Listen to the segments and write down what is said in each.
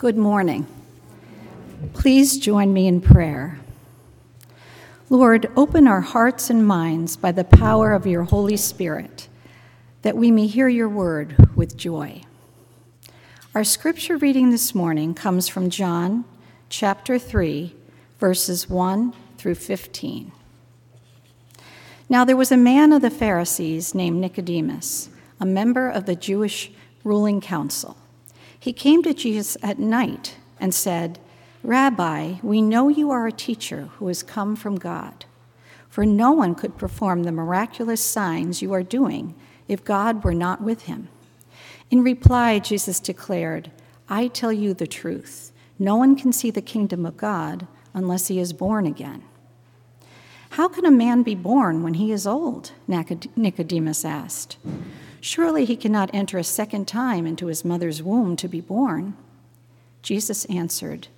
Good morning. Please join me in prayer. Lord, open our hearts and minds by the power of your Holy Spirit, that we may hear your word with joy. Our scripture reading this morning comes from John chapter 3, verses 1 through 15. Now there was a man of the Pharisees named Nicodemus, a member of the Jewish ruling council. He came to Jesus at night and said, Rabbi, we know you are a teacher who has come from God. For no one could perform the miraculous signs you are doing if God were not with him. In reply, Jesus declared, I tell you the truth. No one can see the kingdom of God unless he is born again. How can a man be born when he is old? Nicodemus asked. Surely he cannot enter a second time into his mother's womb to be born. Jesus answered,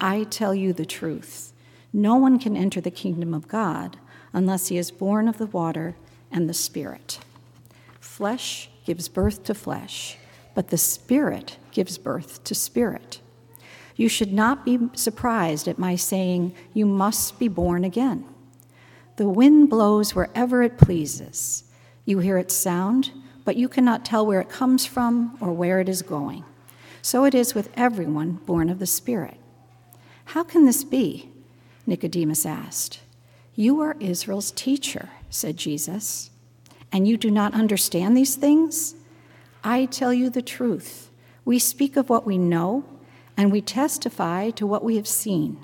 I tell you the truth. No one can enter the kingdom of God unless he is born of the water and the Spirit. Flesh gives birth to flesh, but the Spirit gives birth to spirit. You should not be surprised at my saying, You must be born again. The wind blows wherever it pleases. You hear its sound but you cannot tell where it comes from or where it is going. So it is with everyone born of the Spirit. How can this be? Nicodemus asked. You are Israel's teacher, said Jesus, and you do not understand these things? I tell you the truth. We speak of what we know, and we testify to what we have seen.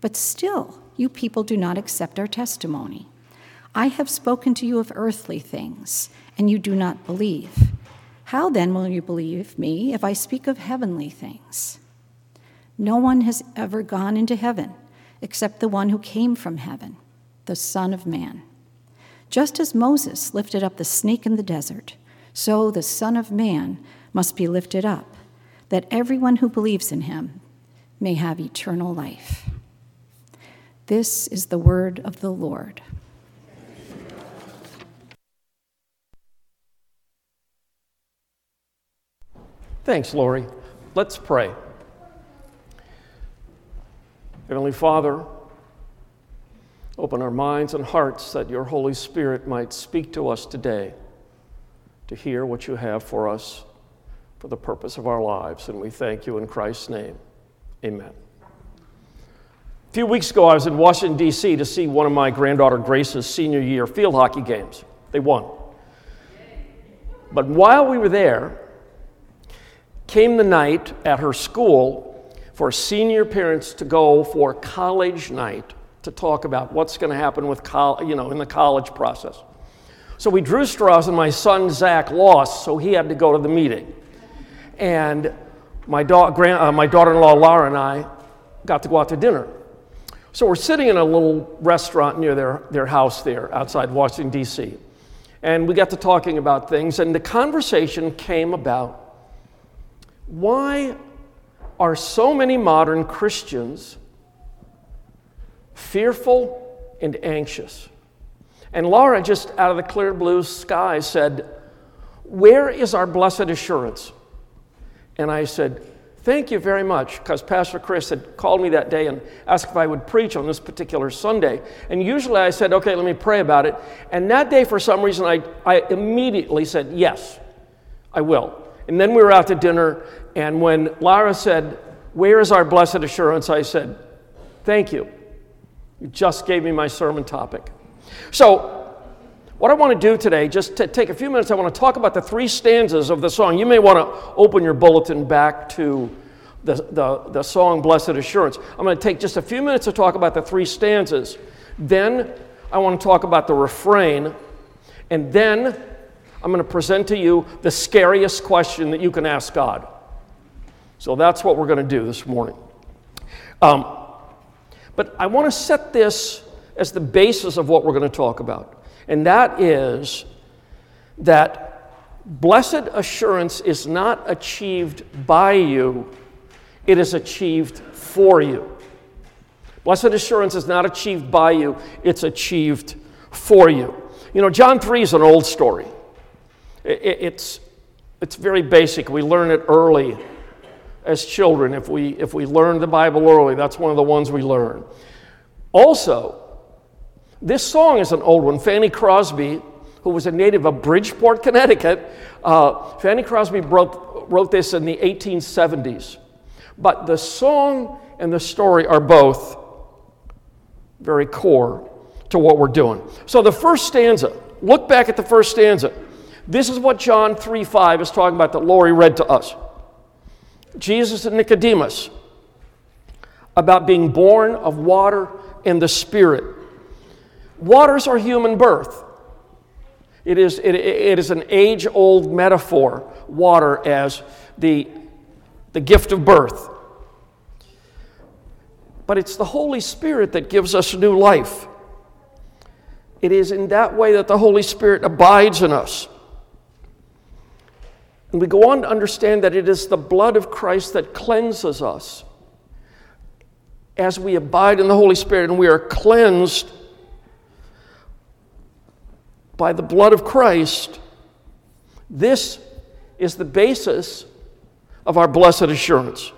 But still, you people do not accept our testimony. I have spoken to you of earthly things and you do not believe. How then will you believe me if I speak of heavenly things? No one has ever gone into heaven except the one who came from heaven, the Son of Man. Just as Moses lifted up the snake in the desert, so the Son of Man must be lifted up, that everyone who believes in him may have eternal life. This is the word of the Lord. Thanks, Lori. Let's pray. Heavenly Father, open our minds and hearts that your Holy Spirit might speak to us today to hear what you have for us for the purpose of our lives. And we thank you in Christ's name. Amen. A few weeks ago, I was in Washington, D.C. to see one of my granddaughter Grace's senior year field hockey games. They won. But while we were there, came the night at her school for senior parents to go for college night to talk about what's going to happen with col- you know in the college process. So we drew straws, and my son Zach lost, so he had to go to the meeting. And my, da- grand- uh, my daughter-in-law Laura and I got to go out to dinner. So we're sitting in a little restaurant near their, their house there outside Washington, D.C. And we got to talking about things, and the conversation came about why are so many modern Christians fearful and anxious? And Laura, just out of the clear blue sky, said, Where is our blessed assurance? And I said, Thank you very much, because Pastor Chris had called me that day and asked if I would preach on this particular Sunday. And usually I said, Okay, let me pray about it. And that day, for some reason, I, I immediately said, Yes, I will. And then we were out to dinner, and when Laura said, Where is our blessed assurance? I said, Thank you. You just gave me my sermon topic. So, what I want to do today, just to take a few minutes, I want to talk about the three stanzas of the song. You may want to open your bulletin back to the, the, the song Blessed Assurance. I'm going to take just a few minutes to talk about the three stanzas. Then I want to talk about the refrain. And then I'm going to present to you the scariest question that you can ask God. So that's what we're going to do this morning. Um, but I want to set this as the basis of what we're going to talk about, and that is that blessed assurance is not achieved by you, it is achieved for you. Blessed assurance is not achieved by you, it's achieved for you. You know, John 3 is an old story. It's, it's very basic. We learn it early as children if we, if we learn the Bible early. That's one of the ones we learn. Also, this song is an old one. Fanny Crosby, who was a native of Bridgeport, Connecticut, uh, Fanny Crosby wrote, wrote this in the 1870s. But the song and the story are both very core to what we're doing. So the first stanza, look back at the first stanza. This is what John 3 5 is talking about that Lori read to us. Jesus and Nicodemus about being born of water and the Spirit. Waters are human birth. It is, it, it is an age old metaphor, water as the, the gift of birth. But it's the Holy Spirit that gives us new life. It is in that way that the Holy Spirit abides in us. And we go on to understand that it is the blood of Christ that cleanses us. As we abide in the Holy Spirit and we are cleansed by the blood of Christ, this is the basis of our blessed assurance.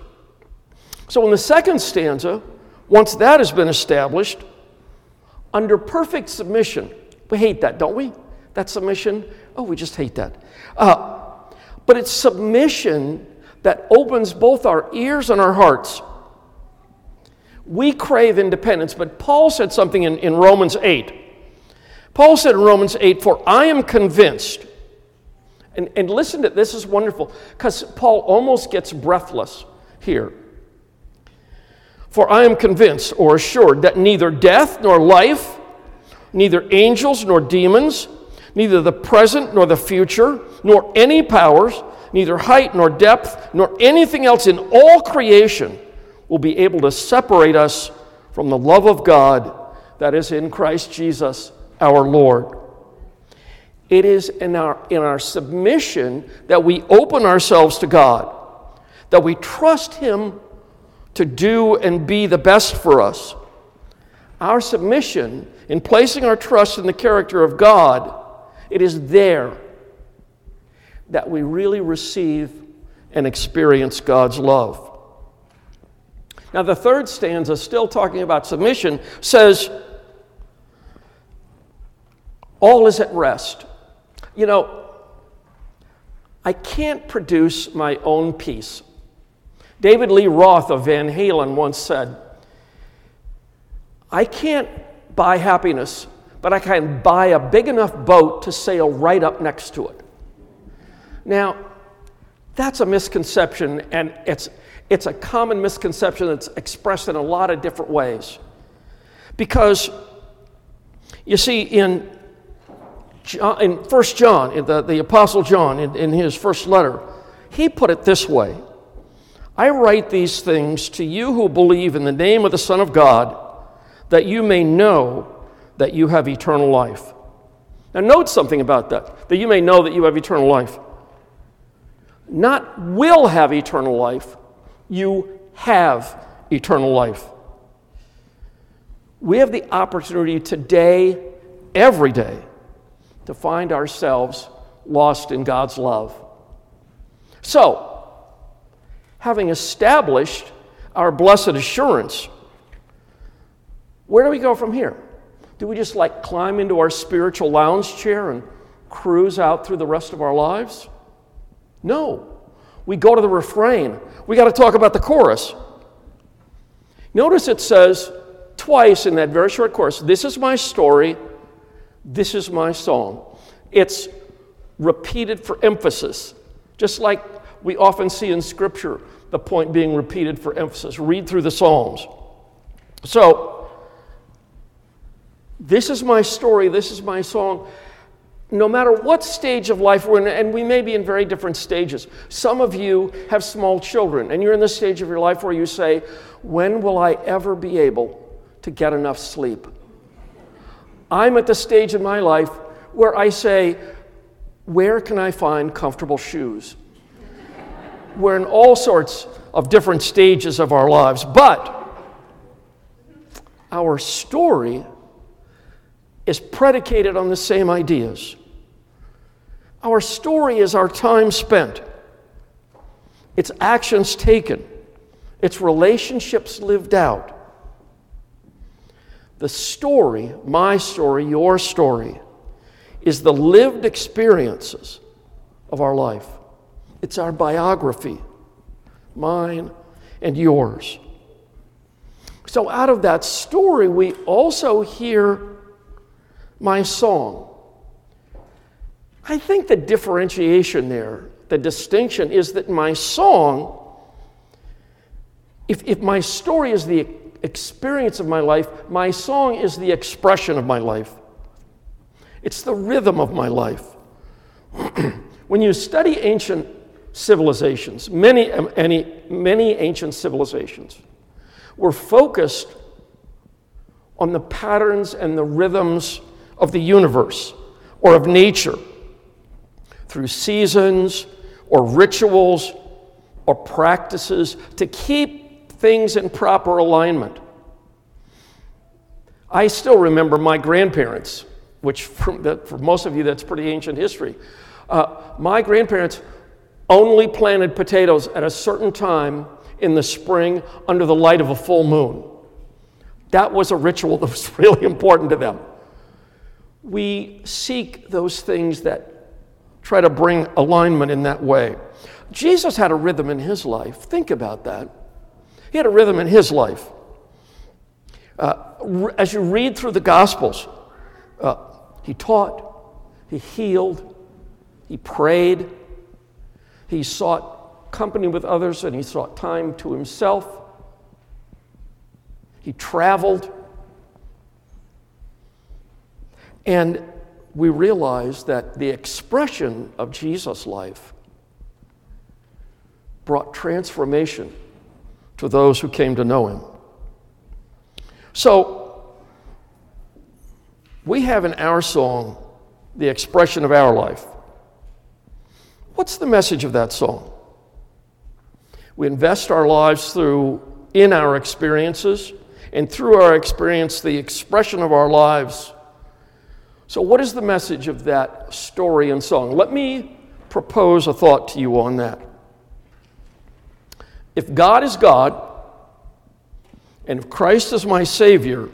So, in the second stanza, once that has been established, under perfect submission, we hate that, don't we? That submission, oh, we just hate that. Uh, but it's submission that opens both our ears and our hearts. We crave independence, but Paul said something in, in Romans 8. Paul said in Romans 8, For I am convinced, and, and listen to this is wonderful, because Paul almost gets breathless here. For I am convinced or assured that neither death nor life, neither angels nor demons, neither the present nor the future, nor any powers, neither height nor depth, nor anything else in all creation will be able to separate us from the love of God that is in Christ Jesus our Lord. It is in our, in our submission that we open ourselves to God, that we trust Him to do and be the best for us. Our submission, in placing our trust in the character of God, it is there that we really receive and experience God's love. Now, the third stanza, still talking about submission, says, All is at rest. You know, I can't produce my own peace. David Lee Roth of Van Halen once said, I can't buy happiness but I can buy a big enough boat to sail right up next to it. Now, that's a misconception, and it's, it's a common misconception that's expressed in a lot of different ways. Because, you see, in, John, in 1 John, in the, the Apostle John, in, in his first letter, he put it this way I write these things to you who believe in the name of the Son of God, that you may know that you have eternal life. Now, note something about that, that you may know that you have eternal life. Not will have eternal life, you have eternal life. We have the opportunity today, every day, to find ourselves lost in God's love. So, having established our blessed assurance, where do we go from here? Do we just like climb into our spiritual lounge chair and cruise out through the rest of our lives? No. We go to the refrain. We got to talk about the chorus. Notice it says twice in that very short chorus This is my story, this is my song. It's repeated for emphasis, just like we often see in Scripture, the point being repeated for emphasis. Read through the Psalms. So, this is my story, this is my song. No matter what stage of life we're in, and we may be in very different stages. Some of you have small children, and you're in the stage of your life where you say, When will I ever be able to get enough sleep? I'm at the stage in my life where I say, Where can I find comfortable shoes? We're in all sorts of different stages of our lives, but our story is predicated on the same ideas. Our story is our time spent it's actions taken, it's relationships lived out. The story, my story, your story, is the lived experiences of our life. It's our biography, mine and yours. So, out of that story, we also hear my song. I think the differentiation there, the distinction, is that my song, if, if my story is the experience of my life, my song is the expression of my life. It's the rhythm of my life. when you study ancient civilizations, many, um, many, many ancient civilizations were focused on the patterns and the rhythms of the universe or of nature through seasons or rituals or practices to keep things in proper alignment. I still remember my grandparents, which for, for most of you that's pretty ancient history. Uh, my grandparents only planted potatoes at a certain time in the spring under the light of a full moon. That was a ritual that was really important to them. We seek those things that try to bring alignment in that way. Jesus had a rhythm in his life. Think about that. He had a rhythm in his life. Uh, as you read through the Gospels, uh, he taught, he healed, he prayed, he sought company with others, and he sought time to himself. He traveled. And we realize that the expression of Jesus' life brought transformation to those who came to know him. So, we have in our song the expression of our life. What's the message of that song? We invest our lives through in our experiences, and through our experience, the expression of our lives so, what is the message of that story and song? Let me propose a thought to you on that. If God is God, and if Christ is my Savior,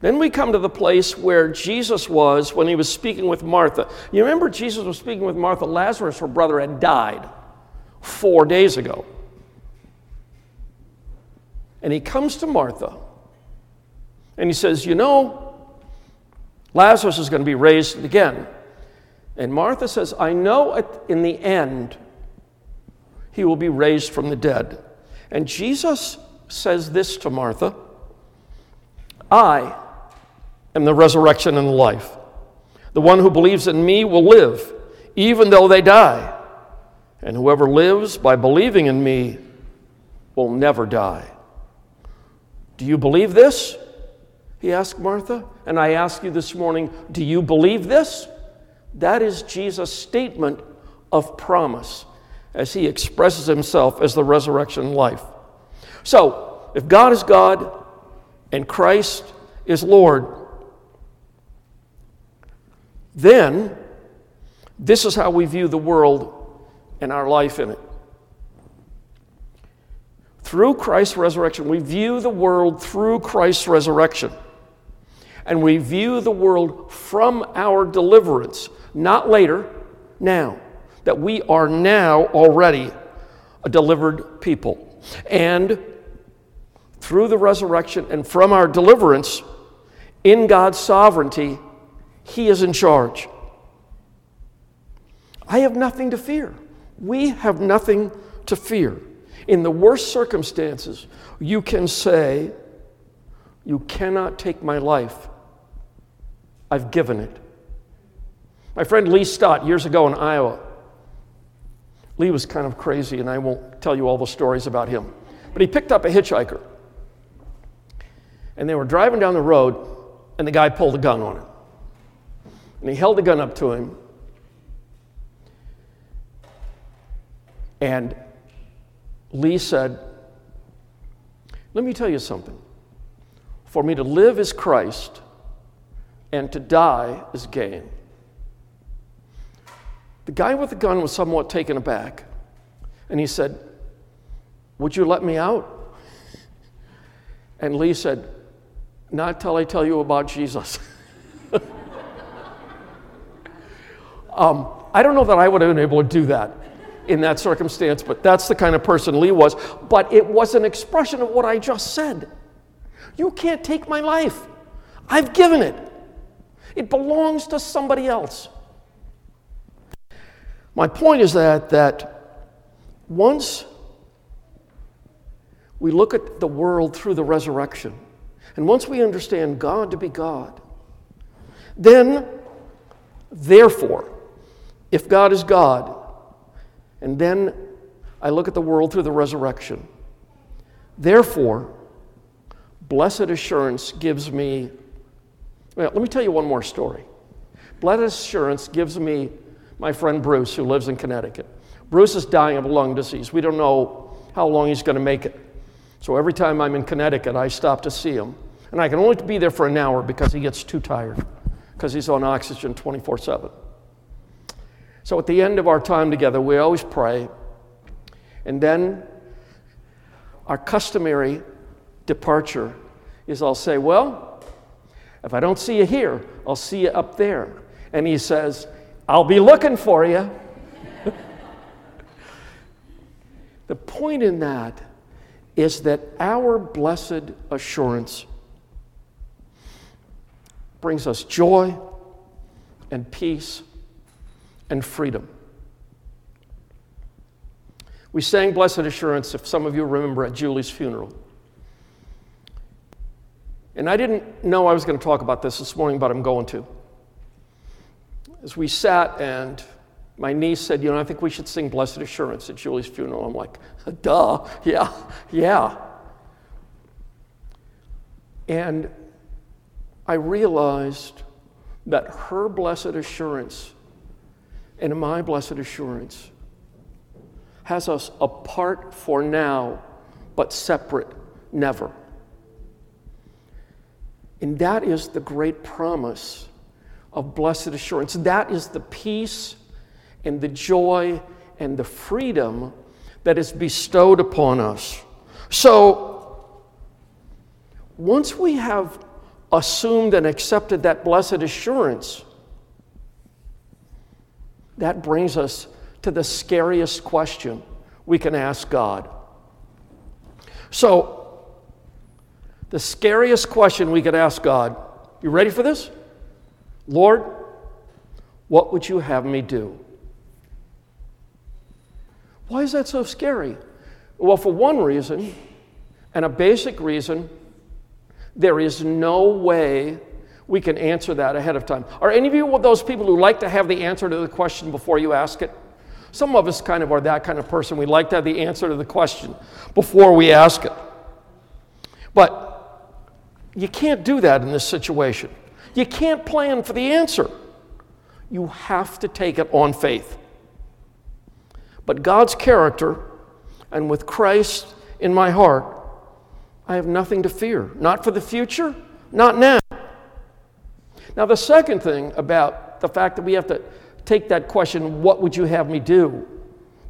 then we come to the place where Jesus was when he was speaking with Martha. You remember Jesus was speaking with Martha. Lazarus, her brother, had died four days ago. And he comes to Martha and he says, You know, Lazarus is going to be raised again. And Martha says, I know in the end he will be raised from the dead. And Jesus says this to Martha I am the resurrection and the life. The one who believes in me will live, even though they die. And whoever lives by believing in me will never die. Do you believe this? He asked Martha. And I ask you this morning do you believe this? That is Jesus' statement of promise as he expresses himself as the resurrection life. So, if God is God and Christ is Lord, then this is how we view the world and our life in it. Through Christ's resurrection, we view the world through Christ's resurrection and we view the world from our deliverance, not later, now. That we are now already a delivered people. And through the resurrection and from our deliverance, in God's sovereignty, He is in charge. I have nothing to fear. We have nothing to fear. In the worst circumstances, you can say, You cannot take my life I've given it. My friend Lee Stott, years ago in Iowa, Lee was kind of crazy, and I won't tell you all the stories about him. But he picked up a hitchhiker. And they were driving down the road, and the guy pulled a gun on him. And he held the gun up to him. And Lee said, Let me tell you something. For me to live is Christ, and to die is gain. The guy with the gun was somewhat taken aback. And he said, Would you let me out? And Lee said, Not till I tell you about Jesus. um, I don't know that I would have been able to do that in that circumstance, but that's the kind of person Lee was. But it was an expression of what I just said. You can't take my life. I've given it. It belongs to somebody else. My point is that, that once we look at the world through the resurrection, and once we understand God to be God, then, therefore, if God is God, and then I look at the world through the resurrection, therefore, blessed assurance gives me. Well, let me tell you one more story. Blessed assurance gives me my friend Bruce, who lives in Connecticut. Bruce is dying of lung disease. We don't know how long he's going to make it. So every time I'm in Connecticut, I stop to see him. And I can only be there for an hour because he gets too tired, because he's on oxygen 24 7. So at the end of our time together, we always pray. And then our customary departure is I'll say, Well, if I don't see you here, I'll see you up there. And he says, I'll be looking for you. the point in that is that our blessed assurance brings us joy and peace and freedom. We sang Blessed Assurance, if some of you remember, at Julie's funeral. And I didn't know I was going to talk about this this morning, but I'm going to as we sat and my niece said, You know, I think we should sing Blessed Assurance at Julie's funeral. I'm like, Duh, yeah, yeah. And I realized that her blessed assurance and my blessed assurance has us apart for now, but separate never. And that is the great promise of blessed assurance. That is the peace and the joy and the freedom that is bestowed upon us. So, once we have assumed and accepted that blessed assurance, that brings us to the scariest question we can ask God. So, the scariest question we could ask God, you ready for this? Lord, what would you have me do? Why is that so scary? Well, for one reason, and a basic reason, there is no way we can answer that ahead of time. Are any of you those people who like to have the answer to the question before you ask it? Some of us kind of are that kind of person. We like to have the answer to the question before we ask it. But you can't do that in this situation. You can't plan for the answer. You have to take it on faith. But God's character, and with Christ in my heart, I have nothing to fear. Not for the future, not now. Now, the second thing about the fact that we have to take that question, what would you have me do?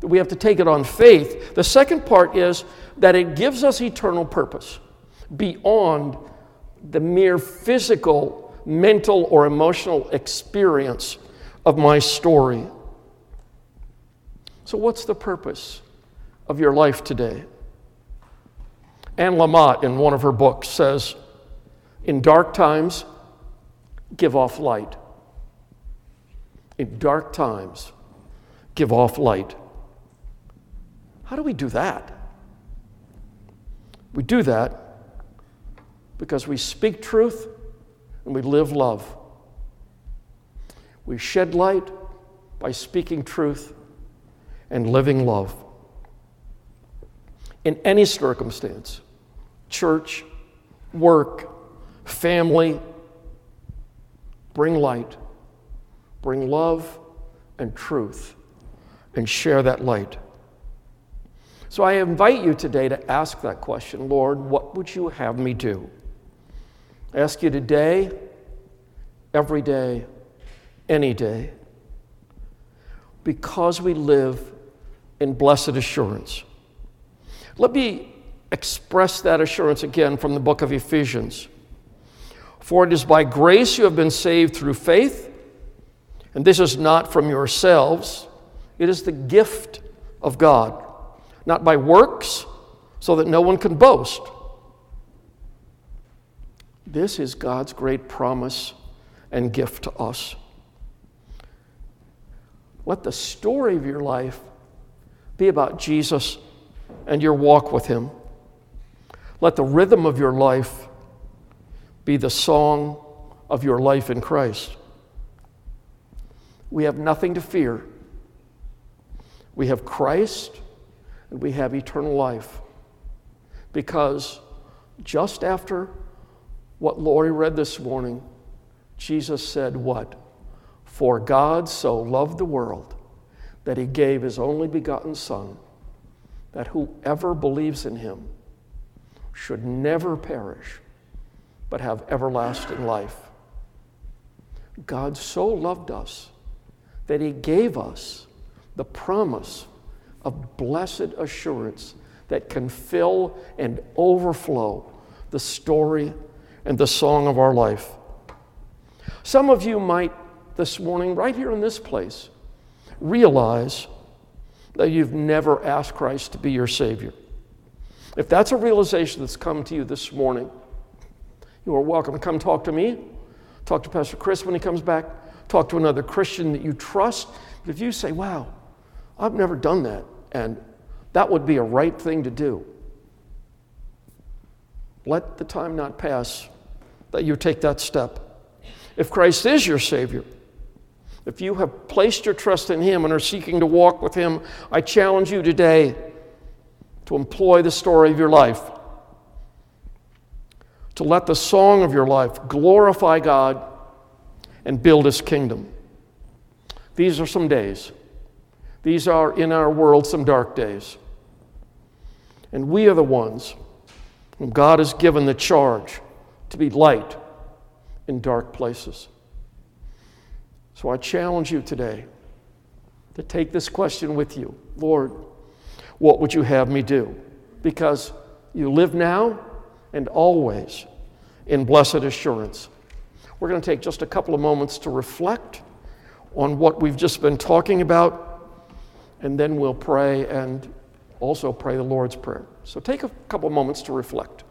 That we have to take it on faith. The second part is that it gives us eternal purpose beyond the mere physical mental or emotional experience of my story. So, what's the purpose of your life today? Anne Lamott, in one of her books, says, In dark times, give off light. In dark times, give off light. How do we do that? We do that because we speak truth and we live love. We shed light by speaking truth and living love. In any circumstance, church, work, family, bring light, bring love and truth, and share that light. So I invite you today to ask that question Lord, what would you have me do? I ask you today, every day, any day, because we live in blessed assurance. Let me express that assurance again from the book of Ephesians. For it is by grace you have been saved through faith, and this is not from yourselves, it is the gift of God, not by works, so that no one can boast. This is God's great promise and gift to us. Let the story of your life be about Jesus and your walk with Him. Let the rhythm of your life be the song of your life in Christ. We have nothing to fear. We have Christ and we have eternal life. Because just after what Lori read this morning, Jesus said, What? For God so loved the world that he gave his only begotten Son, that whoever believes in him should never perish, but have everlasting life. God so loved us that he gave us the promise of blessed assurance that can fill and overflow the story and the song of our life. Some of you might this morning, right here in this place, realize that you've never asked Christ to be your Savior. If that's a realization that's come to you this morning, you are welcome to come talk to me, talk to Pastor Chris when he comes back, talk to another Christian that you trust. If you say, wow, I've never done that, and that would be a right thing to do, let the time not pass that you take that step. If Christ is your Savior, if you have placed your trust in Him and are seeking to walk with Him, I challenge you today to employ the story of your life, to let the song of your life glorify God and build His kingdom. These are some days. These are, in our world, some dark days. And we are the ones whom God has given the charge to be light in dark places. So I challenge you today to take this question with you Lord, what would you have me do? Because you live now and always in blessed assurance. We're going to take just a couple of moments to reflect on what we've just been talking about, and then we'll pray and also pray the Lord's Prayer. So take a couple of moments to reflect.